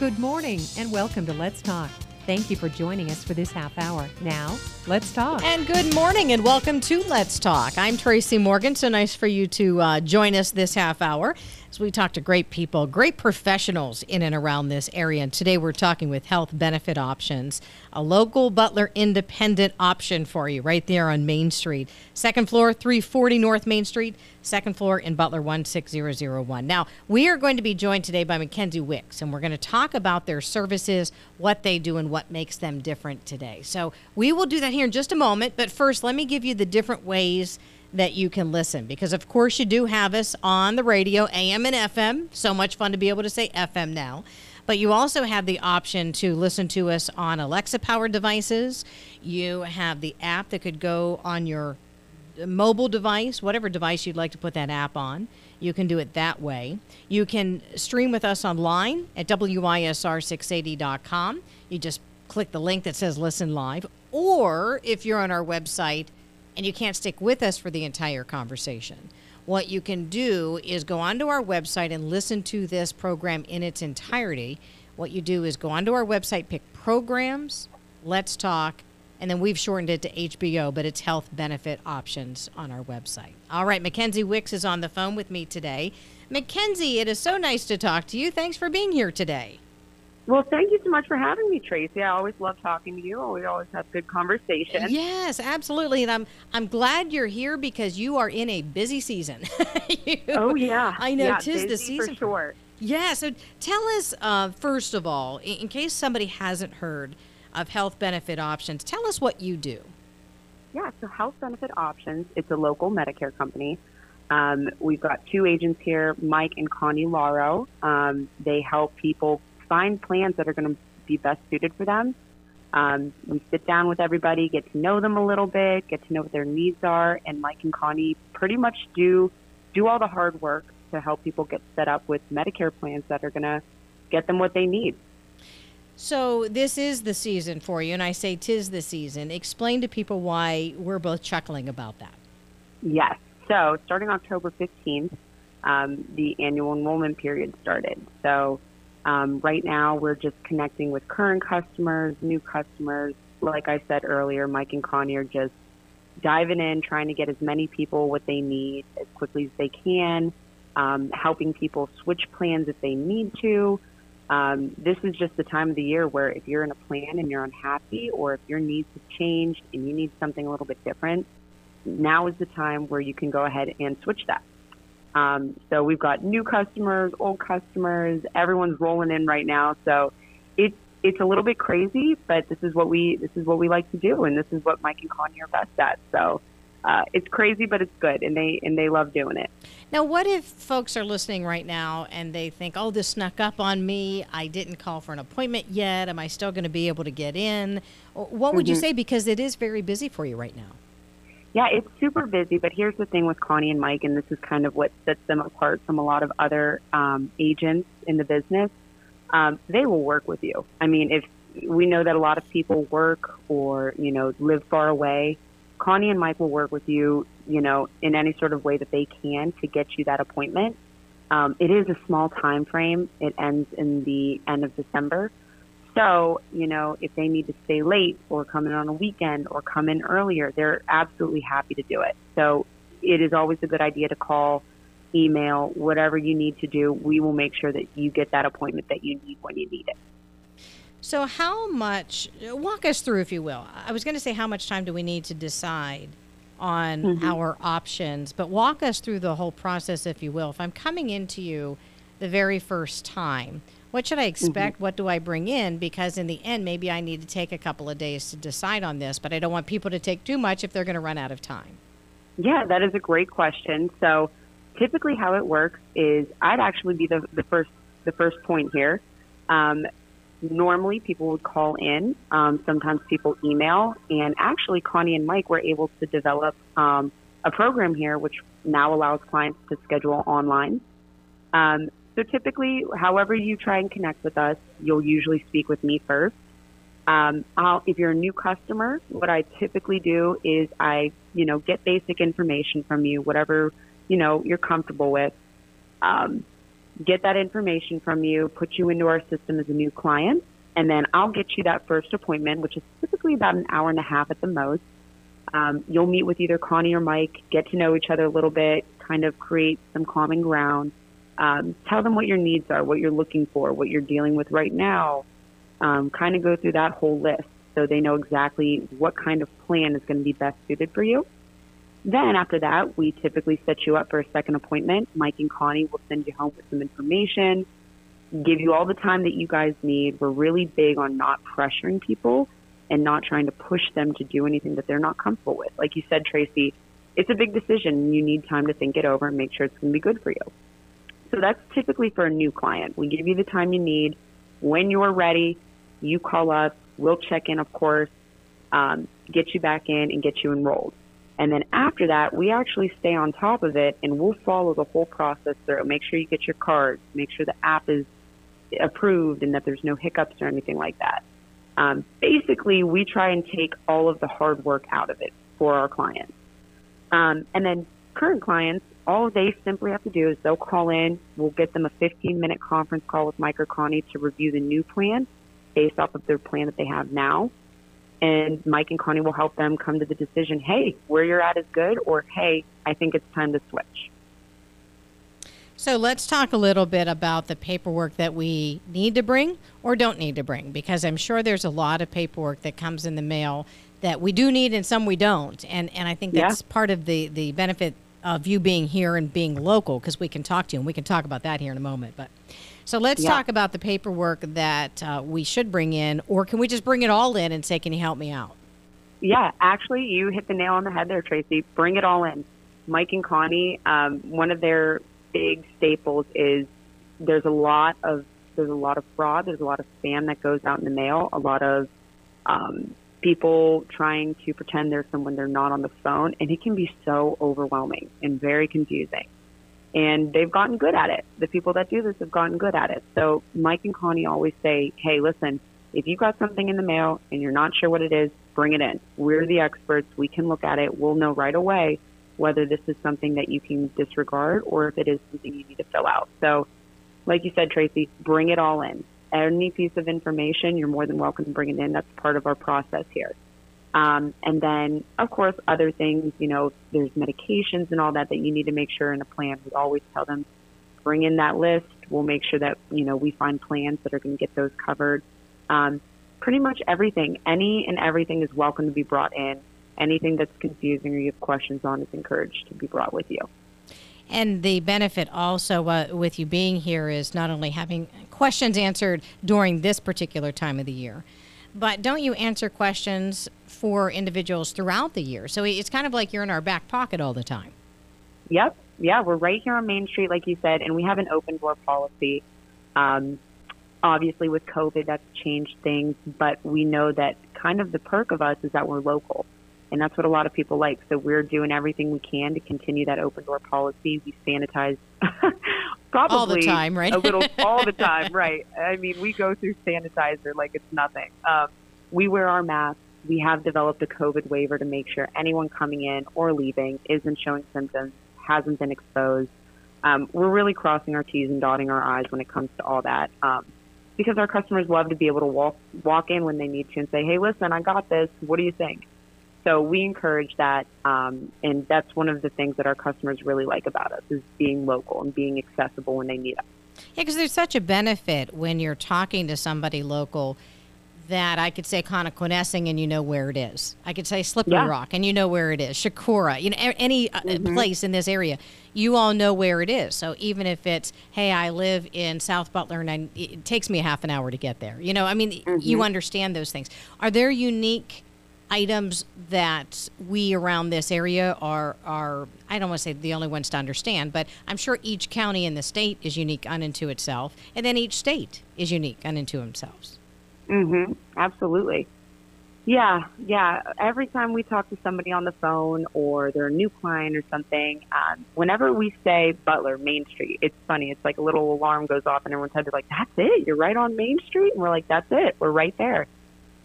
Good morning and welcome to Let's Talk. Thank you for joining us for this half hour. Now, let's talk. And good morning and welcome to Let's Talk. I'm Tracy Morgan. So nice for you to uh, join us this half hour as we talk to great people, great professionals in and around this area. And today we're talking with Health Benefit Options, a local Butler independent option for you right there on Main Street. Second floor, 340 North Main Street, second floor in Butler 16001. Now, we are going to be joined today by Mackenzie Wicks, and we're going to talk about their services, what they do, and what makes them different today. So we will do that here in just a moment. But first, let me give you the different ways that you can listen because of course you do have us on the radio AM and FM so much fun to be able to say FM now but you also have the option to listen to us on Alexa powered devices you have the app that could go on your mobile device whatever device you'd like to put that app on you can do it that way you can stream with us online at wisr680.com you just click the link that says listen live or if you're on our website and you can't stick with us for the entire conversation. What you can do is go onto our website and listen to this program in its entirety. What you do is go onto our website, pick programs, let's talk, and then we've shortened it to HBO, but it's health benefit options on our website. All right, Mackenzie Wicks is on the phone with me today. Mackenzie, it is so nice to talk to you. Thanks for being here today. Well, thank you so much for having me, Tracy. I always love talking to you. We always have good conversation. Yes, absolutely, and I'm I'm glad you're here because you are in a busy season. you, oh yeah, I know yeah, tis the season for sure. Yeah, so tell us uh, first of all, in, in case somebody hasn't heard of health benefit options, tell us what you do. Yeah, so Health Benefit Options, it's a local Medicare company. Um, we've got two agents here, Mike and Connie Lauro. Um, they help people find plans that are going to be best suited for them. Um, we sit down with everybody, get to know them a little bit, get to know what their needs are, and Mike and Connie pretty much do do all the hard work to help people get set up with Medicare plans that are going to get them what they need. So this is the season for you, and I say tis the season. Explain to people why we're both chuckling about that. Yes. So starting October 15th, um, the annual enrollment period started. So um, right now, we're just connecting with current customers, new customers. Like I said earlier, Mike and Connie are just diving in, trying to get as many people what they need as quickly as they can, um, helping people switch plans if they need to. Um, this is just the time of the year where if you're in a plan and you're unhappy, or if your needs have changed and you need something a little bit different, now is the time where you can go ahead and switch that. Um, so we've got new customers, old customers, everyone's rolling in right now. So it's it's a little bit crazy, but this is what we this is what we like to do, and this is what Mike and Connie are best at. So uh, it's crazy, but it's good, and they and they love doing it. Now, what if folks are listening right now and they think, "Oh, this snuck up on me. I didn't call for an appointment yet. Am I still going to be able to get in?" What would mm-hmm. you say? Because it is very busy for you right now. Yeah, it's super busy, but here's the thing with Connie and Mike, and this is kind of what sets them apart from a lot of other um, agents in the business. Um, they will work with you. I mean, if we know that a lot of people work or, you know, live far away, Connie and Mike will work with you, you know, in any sort of way that they can to get you that appointment. Um, it is a small time frame. It ends in the end of December. So, you know, if they need to stay late or come in on a weekend or come in earlier, they're absolutely happy to do it. So it is always a good idea to call, email, whatever you need to do. We will make sure that you get that appointment that you need when you need it. So, how much, walk us through, if you will. I was going to say, how much time do we need to decide on mm-hmm. our options, but walk us through the whole process, if you will. If I'm coming into you the very first time, what should I expect? Mm-hmm. What do I bring in? Because in the end, maybe I need to take a couple of days to decide on this, but I don't want people to take too much if they're going to run out of time. Yeah, that is a great question. So typically how it works is I'd actually be the, the first the first point here. Um, normally people would call in. Um, sometimes people email, and actually Connie and Mike were able to develop um, a program here, which now allows clients to schedule online. Um, so typically, however you try and connect with us, you'll usually speak with me first. Um, if you're a new customer, what I typically do is I, you know, get basic information from you, whatever, you know, you're comfortable with. Get that information from you, put you into our system as a new client, and then I'll get you that first appointment, which is typically about an hour and a half at the most. Um, you'll meet with either Connie or Mike, get to know each other a little bit, kind of create some common ground. Um, tell them what your needs are, what you're looking for, what you're dealing with right now. Um, kind of go through that whole list so they know exactly what kind of plan is going to be best suited for you. Then after that, we typically set you up for a second appointment. Mike and Connie will send you home with some information, give you all the time that you guys need. We're really big on not pressuring people and not trying to push them to do anything that they're not comfortable with. Like you said, Tracy, it's a big decision. You need time to think it over and make sure it's going to be good for you. So that's typically for a new client. We give you the time you need. When you're ready, you call us. We'll check in, of course, um, get you back in and get you enrolled. And then after that, we actually stay on top of it and we'll follow the whole process through. Make sure you get your cards, make sure the app is approved and that there's no hiccups or anything like that. Um, basically, we try and take all of the hard work out of it for our clients. Um, and then current clients, all they simply have to do is they'll call in. We'll get them a 15 minute conference call with Mike or Connie to review the new plan based off of their plan that they have now. And Mike and Connie will help them come to the decision hey, where you're at is good, or hey, I think it's time to switch. So let's talk a little bit about the paperwork that we need to bring or don't need to bring, because I'm sure there's a lot of paperwork that comes in the mail that we do need and some we don't. And, and I think that's yeah. part of the, the benefit of you being here and being local because we can talk to you and we can talk about that here in a moment. But so let's yeah. talk about the paperwork that uh, we should bring in, or can we just bring it all in and say, "Can you help me out?" Yeah, actually, you hit the nail on the head there, Tracy. Bring it all in. Mike and Connie, um, one of their big staples is there's a lot of there's a lot of fraud. There's a lot of spam that goes out in the mail. A lot of um, people trying to pretend they're someone they're not on the phone, and it can be so overwhelming and very confusing. And they've gotten good at it. The people that do this have gotten good at it. So Mike and Connie always say, "Hey, listen, if you got something in the mail and you're not sure what it is, bring it in. We're the experts. We can look at it. We'll know right away whether this is something that you can disregard or if it is something you need to fill out. So, like you said, Tracy, bring it all in. Any piece of information, you're more than welcome to bring it in. That's part of our process here. Um, and then, of course, other things, you know, there's medications and all that that you need to make sure in a plan. We always tell them, bring in that list. We'll make sure that, you know, we find plans that are going to get those covered. Um, pretty much everything, any and everything is welcome to be brought in anything that's confusing or you have questions on is encouraged to be brought with you. And the benefit also uh, with you being here is not only having questions answered during this particular time of the year, but don't you answer questions for individuals throughout the year? So it's kind of like you're in our back pocket all the time. Yep. Yeah, we're right here on Main Street, like you said, and we have an open door policy. Um, obviously, with COVID, that's changed things, but we know that kind of the perk of us is that we're local and that's what a lot of people like. So we're doing everything we can to continue that open door policy. We sanitize probably all the time, right? a little all the time, right? I mean, we go through sanitizer like it's nothing. Um, we wear our masks. We have developed a COVID waiver to make sure anyone coming in or leaving isn't showing symptoms, hasn't been exposed. Um, we're really crossing our T's and dotting our I's when it comes to all that. Um, because our customers love to be able to walk walk in when they need to and say, "Hey, listen, I got this. What do you think?" So we encourage that, um, and that's one of the things that our customers really like about us is being local and being accessible when they need us. Yeah, because there's such a benefit when you're talking to somebody local that I could say Connoquenessing and you know where it is. I could say Slippery yeah. Rock and you know where it is. Chicora, you know any uh, mm-hmm. place in this area, you all know where it is. So even if it's hey, I live in South Butler and I, it takes me a half an hour to get there. You know, I mean, mm-hmm. you understand those things. Are there unique items that we around this area are are I don't want to say the only ones to understand, but I'm sure each county in the state is unique unto itself, and then each state is unique unto themselves. Mhm. Absolutely. Yeah, yeah. Every time we talk to somebody on the phone or they're a new client or something, um, whenever we say Butler Main Street, it's funny. It's like a little alarm goes off, and everyone's head they're like, "That's it? You're right on Main Street?" And we're like, "That's it. We're right there."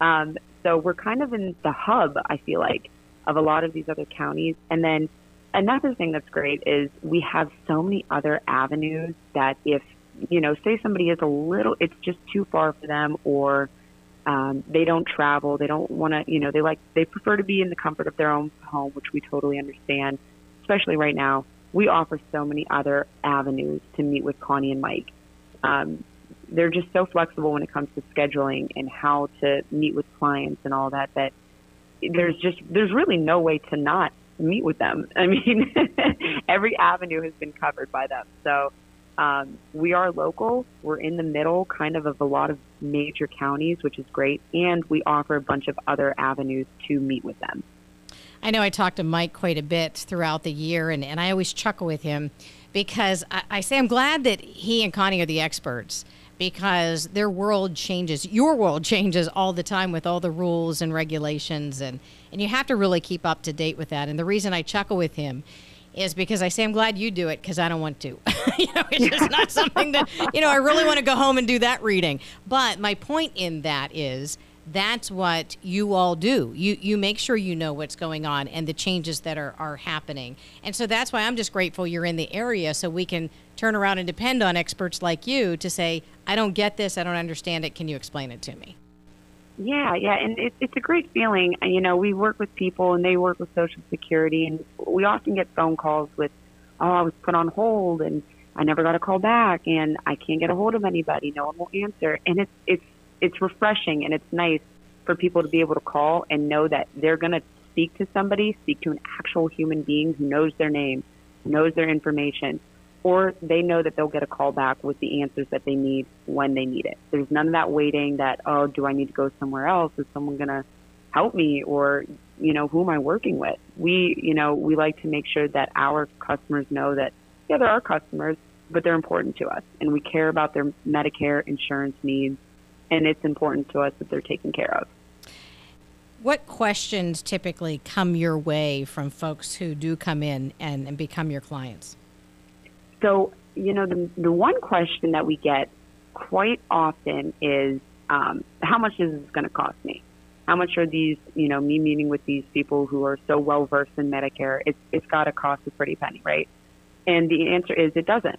Um, so we're kind of in the hub, I feel like, of a lot of these other counties. And then another thing that's great is we have so many other avenues that if you know, say somebody is a little, it's just too far for them, or um, they don't travel, they don't want to, you know, they like, they prefer to be in the comfort of their own home, which we totally understand, especially right now. We offer so many other avenues to meet with Connie and Mike. Um, they're just so flexible when it comes to scheduling and how to meet with clients and all that that there's just there's really no way to not meet with them. I mean, every avenue has been covered by them. So um, we are local. We're in the middle, kind of, of a lot of major counties, which is great, and we offer a bunch of other avenues to meet with them. I know I talked to Mike quite a bit throughout the year, and, and I always chuckle with him because I, I say I'm glad that he and Connie are the experts because their world changes. Your world changes all the time with all the rules and regulations, and, and you have to really keep up to date with that. And the reason I chuckle with him is because I say I'm glad you do it because I don't want to. you know, it's just not something that you know I really want to go home and do that reading. But my point in that is that's what you all do. You you make sure you know what's going on and the changes that are, are happening. And so that's why I'm just grateful you're in the area so we can turn around and depend on experts like you to say, I don't get this, I don't understand it, can you explain it to me? Yeah, yeah, and it, it's a great feeling. You know, we work with people and they work with Social Security, and we often get phone calls with, "Oh, I was put on hold and I never got a call back, and I can't get a hold of anybody. No one will answer." And it's it's it's refreshing and it's nice for people to be able to call and know that they're going to speak to somebody, speak to an actual human being who knows their name, knows their information, or they know that they'll get a call back with the answers that they need when they need it. There's none of that waiting that, oh, do I need to go somewhere else? Is someone going to help me? Or, you know, who am I working with? We, you know, we like to make sure that our customers know that, yeah, they're our customers, but they're important to us and we care about their Medicare insurance needs and it's important to us that they're taken care of. What questions typically come your way from folks who do come in and, and become your clients? So, you know, the, the one question that we get quite often is um, how much is this going to cost me? How much are these, you know, me meeting with these people who are so well versed in Medicare? It's, it's got to cost a pretty penny, right? And the answer is it doesn't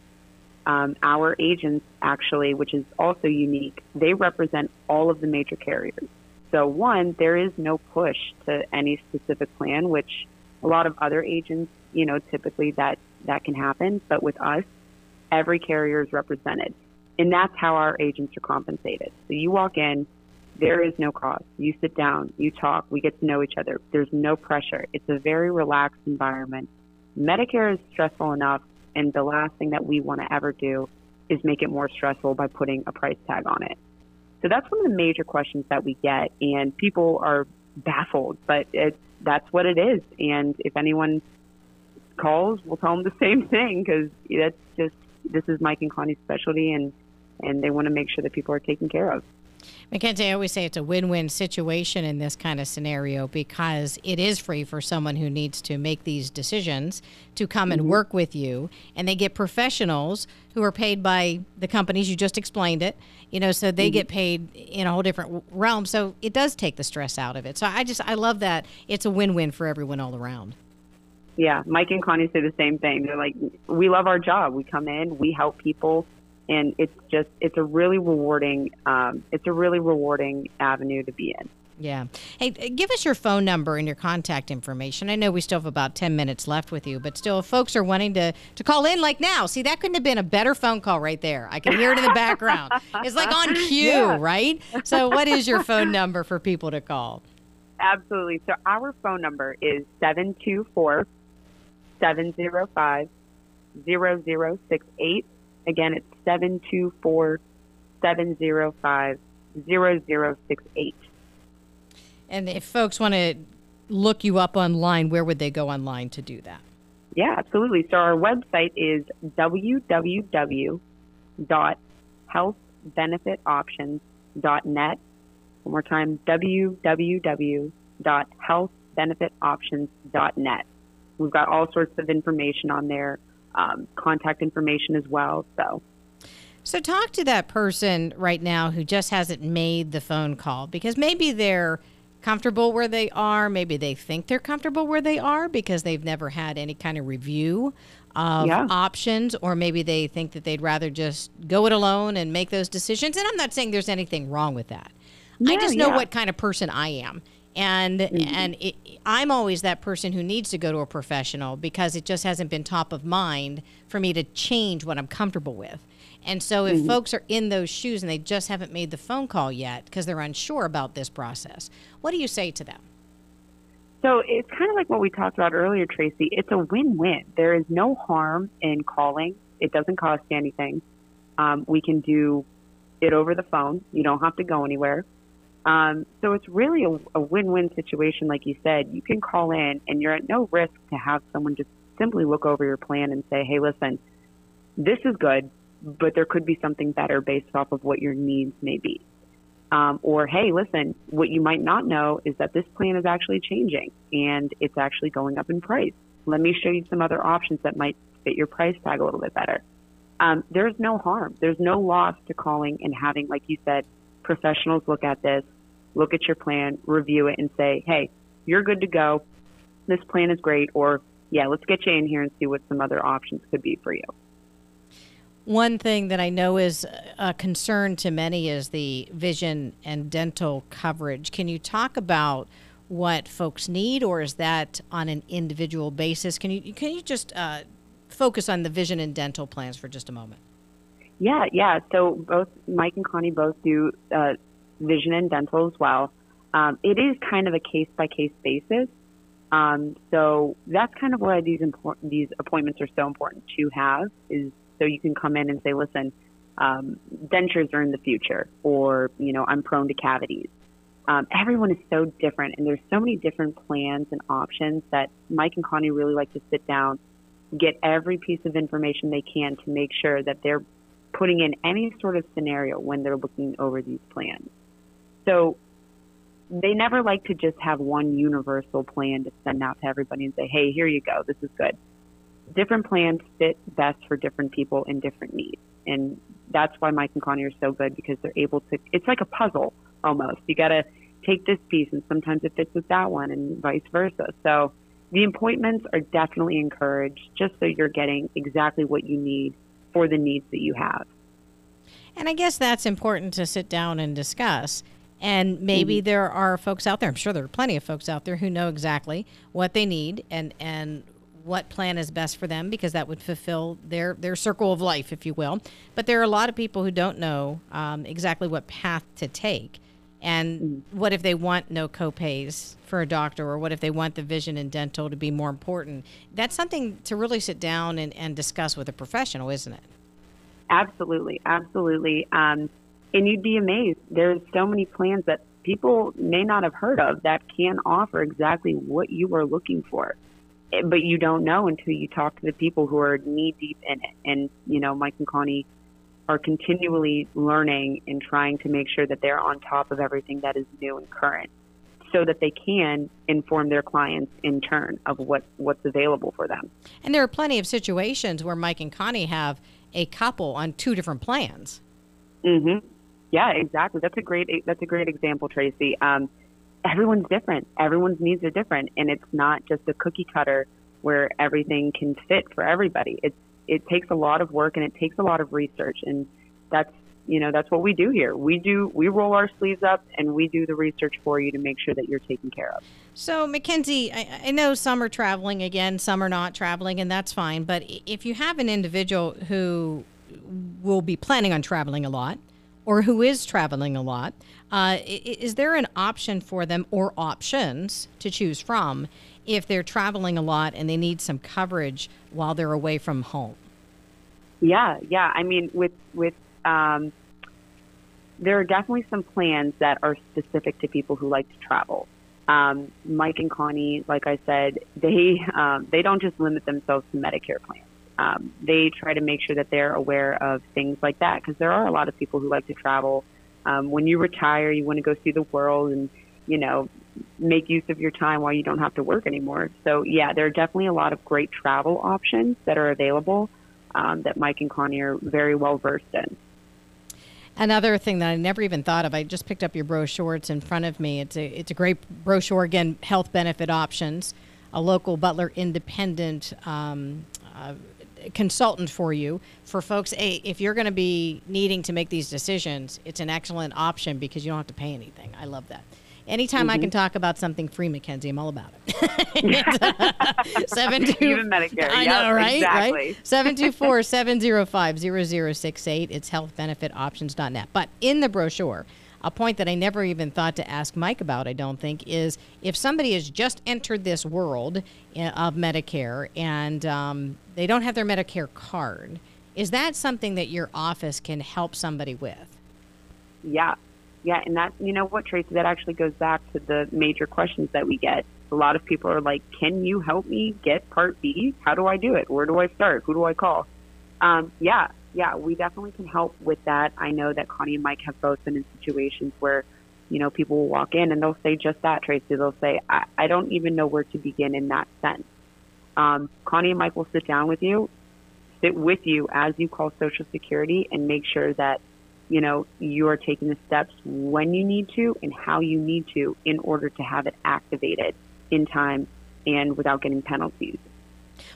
um, our agents actually, which is also unique, they represent all of the major carriers. So one, there is no push to any specific plan, which a lot of other agents, you know, typically that that can happen. But with us, every carrier is represented, and that's how our agents are compensated. So you walk in, there is no cost. You sit down, you talk, we get to know each other. There's no pressure. It's a very relaxed environment. Medicare is stressful enough and the last thing that we want to ever do is make it more stressful by putting a price tag on it. So that's one of the major questions that we get, and people are baffled, but it's that's what it is. And if anyone calls, we'll tell them the same thing because that's just this is Mike and Connie's specialty, and and they want to make sure that people are taken care of. Mackenzie, I always say it's a win win situation in this kind of scenario because it is free for someone who needs to make these decisions to come and mm-hmm. work with you. And they get professionals who are paid by the companies. You just explained it, you know, so they mm-hmm. get paid in a whole different realm. So it does take the stress out of it. So I just, I love that it's a win win for everyone all around. Yeah, Mike and Connie say the same thing. They're like, we love our job. We come in, we help people and it's just it's a really rewarding um, it's a really rewarding avenue to be in. Yeah. Hey, give us your phone number and your contact information. I know we still have about 10 minutes left with you, but still, if folks are wanting to, to call in like now, see, that couldn't have been a better phone call right there. I can hear it in the background. It's like on cue, yeah. right? So, what is your phone number for people to call? Absolutely. So, our phone number is 724 705 0068. Again, it's 724 705 0068. And if folks want to look you up online, where would they go online to do that? Yeah, absolutely. So our website is www.healthbenefitoptions.net. One more time, www.healthbenefitoptions.net. We've got all sorts of information on there um, contact information as well. So. So, talk to that person right now who just hasn't made the phone call because maybe they're comfortable where they are. Maybe they think they're comfortable where they are because they've never had any kind of review of Yeah. options, or maybe they think that they'd rather just go it alone and make those decisions. And I'm not saying there's anything wrong with that. I just know yeah. Mm-hmm. what kind of person I am. And and it, I'm always that person who needs to go to a professional because it just hasn't been top of mind for me to change what I'm comfortable with. And so if Mm-hmm. folks are in those shoes and they just haven't made the phone call yet because they're unsure about this process, what do you say to them? So it's kind of like what we talked about earlier, Tracy. It's a win-win. There is no harm in calling. It doesn't cost you anything. Um, we can do it over the phone. You don't have to go anywhere. Um, so it's really a, a win-win situation, like you said. You can call in, and you're at no risk to have someone just simply look over your plan and say, "Hey, listen, this is good, but there could be something better based off of what your needs may be." Um, or, hey, listen, what you might not know is that this plan is actually changing and it's actually going up in price. Let me show you some other options that might fit your price tag a little bit better. Um, there's no harm. There's no loss to calling and having, like you said, professionals look at this, look at your plan, review it, and say, hey, you're good to go. This plan is great. Or, yeah, let's get you in here and see what some other options could be for you. One thing that I know is a concern to many is the vision and dental coverage. Can you talk about what folks need, or is that on an individual basis? Can you can you just uh, focus on the vision and dental plans for just a moment? Yeah, yeah. So both Mike and Connie both do uh, vision and dental as well. Um, it is kind of a case by case basis. Um, so that's kind of why these important these appointments are so important to have is so you can come in and say, listen, um, dentures are in the future, or you know, I'm prone to cavities. Um, everyone is so different, and there's so many different plans and options that Mike and Connie really like to sit down, get every piece of information they can to make sure that they're putting in any sort of scenario when they're looking over these plans. So they never like to just have one universal plan to send out to everybody and say, hey, here you go, this is good. Different plans fit best for different people and different needs. And that's why Mike and Connie are so good because they're able to, it's like a puzzle almost. You got to take this piece and sometimes it fits with that one and vice versa. So the appointments are definitely encouraged just so you're getting exactly what you need for the needs that you have. And I guess that's important to sit down and discuss. And maybe mm-hmm. there are folks out there, I'm sure there are plenty of folks out there who know exactly what they need and, and what plan is best for them because that would fulfill their, their circle of life, if you will. But there are a lot of people who don't know um, exactly what path to take. And what if they want no copays for a doctor, or what if they want the vision and dental to be more important? That's something to really sit down and, and discuss with a professional, isn't it? Absolutely, absolutely. Um, and you'd be amazed. There's so many plans that people may not have heard of that can offer exactly what you are looking for. But you don't know until you talk to the people who are knee deep in it. And, you know, Mike and Connie are continually learning and trying to make sure that they're on top of everything that is new and current so that they can inform their clients in turn of what, what's available for them. And there are plenty of situations where Mike and Connie have a couple on two different plans. Mm-hmm. Yeah, exactly. That's a great that's a great example, Tracy. Um, everyone's different. Everyone's needs are different, and it's not just a cookie cutter where everything can fit for everybody. It's it takes a lot of work and it takes a lot of research, and that's you know that's what we do here. We do we roll our sleeves up and we do the research for you to make sure that you're taken care of. So, Mackenzie, I, I know some are traveling again, some are not traveling, and that's fine. But if you have an individual who will be planning on traveling a lot or who is traveling a lot, uh, is there an option for them or options to choose from if they're traveling a lot and they need some coverage while they're away from home? Yeah, yeah. I mean, with with um, there are definitely some plans that are specific to people who like to travel. Um, Mike and Connie, like I said, they um, they don't just limit themselves to Medicare plans. Um, they try to make sure that they're aware of things like that because there are a lot of people who like to travel. Um, when you retire, you want to go see the world and you know make use of your time while you don't have to work anymore. So yeah, there are definitely a lot of great travel options that are available um, that Mike and Connie are very well versed in. Another thing that I never even thought of, I just picked up your brochure. It's in front of me. It's a it's a great brochure. Again, health benefit options, a local Butler independent um, uh, consultant for you for folks. A, if you're going to be needing to make these decisions, it's an excellent option because you don't have to pay anything. I love that. Anytime mm-hmm. I can talk about something free, Mackenzie, I'm all about it. Seven two, Even Medicare. I know, right? Exactly. Right? 724 705 0068. It's healthbenefitoptions.net. But in the brochure, a point that I never even thought to ask Mike about, I don't think, is if somebody has just entered this world eh, of Medicare and um, they don't have their Medicare card, is that something that your office can help somebody with? Yeah. Yeah. And that, you know what, Tracy, that actually goes back to the major questions that we get. A lot of people are like, can you help me get Part B? How do I do it? Where do I start? Who do I call? Um, yeah, yeah, we definitely can help with that. I know that Connie and Mike have both been in situations where, you know, people will walk in and they'll say just that, Tracy. They'll say, I, I don't even know where to begin in that sense. Um, Connie and Mike will sit down with you, sit with you as you call Social Security and make sure that, you know, you are taking the steps when you need to and how you need to in order to have it activated in time and without getting penalties.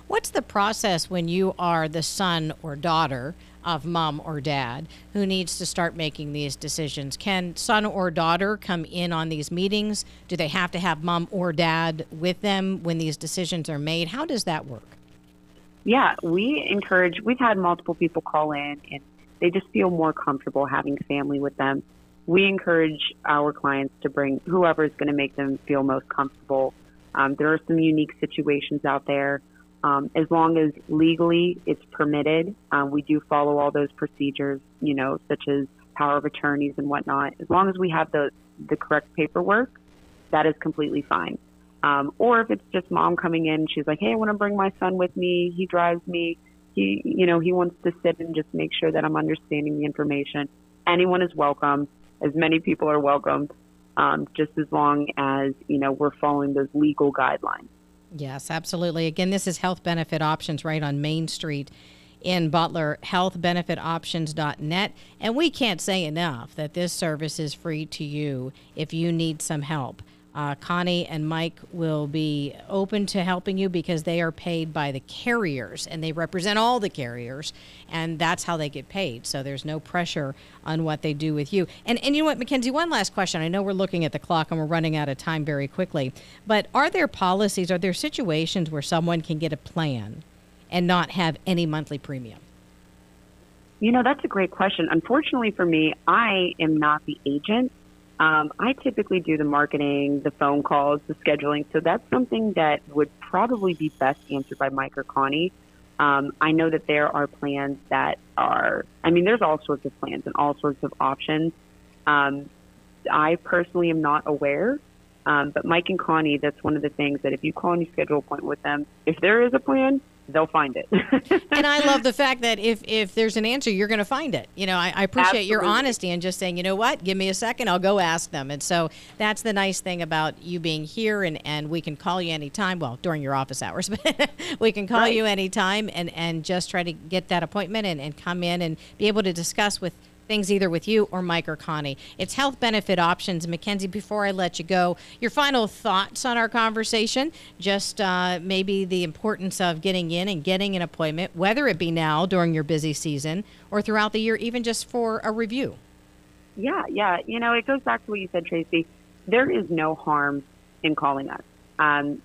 What's the process when you are the son or daughter of mom or dad who needs to start making these decisions. Can son or daughter come in on these meetings? Do they have to have mom or dad with them when these decisions are made? How does that work? Yeah, we encourage, we've had multiple people call in and they just feel more comfortable having family with them. We encourage our clients to bring whoever is going to make them feel most comfortable. Um, there are some unique situations out there um, as long as legally it's permitted, um, we do follow all those procedures, you know, such as power of attorneys and whatnot. As long as we have the, the correct paperwork, that is completely fine. Um, or if it's just mom coming in, she's like, hey, I want to bring my son with me. He drives me. He, you know, he wants to sit and just make sure that I'm understanding the information. Anyone is welcome. As many people are welcome, um, just as long as, you know, we're following those legal guidelines. Yes, absolutely. Again, this is Health Benefit Options right on Main Street in Butler, healthbenefitoptions.net. And we can't say enough that this service is free to you if you need some help. Uh, Connie and Mike will be open to helping you because they are paid by the carriers and they represent all the carriers, and that's how they get paid. So there's no pressure on what they do with you. And, and you know what, Mackenzie, one last question. I know we're looking at the clock and we're running out of time very quickly, but are there policies, are there situations where someone can get a plan and not have any monthly premium? You know, that's a great question. Unfortunately for me, I am not the agent um, I typically do the marketing, the phone calls, the scheduling. So that's something that would probably be best answered by Mike or Connie. Um, I know that there are plans that are, I mean, there's all sorts of plans and all sorts of options. Um, I personally am not aware, um, but Mike and Connie, that's one of the things that if you call and you schedule a point with them, if there is a plan, they'll find it. and I love the fact that if if there's an answer, you're going to find it. You know, I, I appreciate Absolutely. your honesty and just saying, you know what, give me a second, I'll go ask them. And so that's the nice thing about you being here, and and we can call you anytime. Well, during your office hours, but we can call right. you anytime and and just try to get that appointment and and come in and be able to discuss with things either with you or Mike or Connie. It's health benefit options. Mackenzie, before I let you go, your final thoughts on our conversation, just uh, maybe the importance of getting in and getting an appointment, whether it be now during your busy season or throughout the year, even just for a review. Yeah, yeah. You know, it goes back to what you said, Tracy. There is no harm in calling us. Um,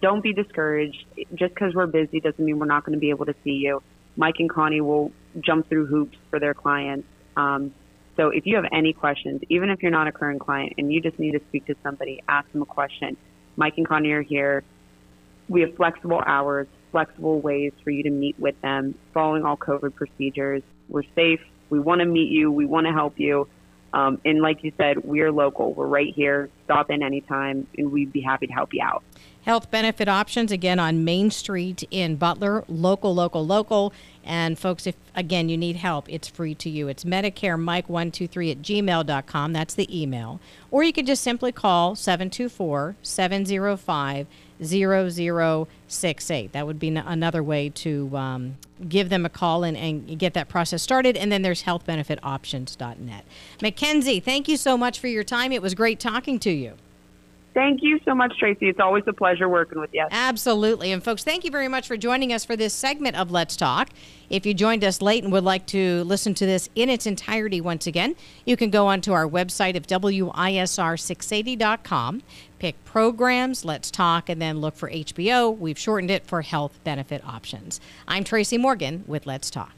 don't be discouraged. Just because we're busy doesn't mean we're not going to be able to see you. Mike and Connie will jump through hoops for their clients. Um, so if you have any questions, even if you're not a current client and you just need to speak to somebody, ask them a question. Mike and Connie are here. We have flexible hours, flexible ways for you to meet with them, following all COVID procedures. We're safe. We want to meet you. We want to help you. Um, and like you said, we're local. We're right here. Stop in anytime, and we'd be happy to help you out. Health benefit options again on Main Street in Butler. Local, local, local. And folks, if again you need help, it's free to you. It's Medicare Mike123 at gmail.com. That's the email. Or you could just simply call 724 705 0068. That would be another way to um, give them a call and, and get that process started. And then there's healthbenefitoptions.net. Mackenzie, thank you so much for your time. It was great talking to you. Thank you so much, Tracy. It's always a pleasure working with you. Absolutely. And folks, thank you very much for joining us for this segment of Let's Talk. If you joined us late and would like to listen to this in its entirety once again, you can go onto our website of WISR680.com, pick programs, Let's Talk, and then look for HBO. We've shortened it for health benefit options. I'm Tracy Morgan with Let's Talk.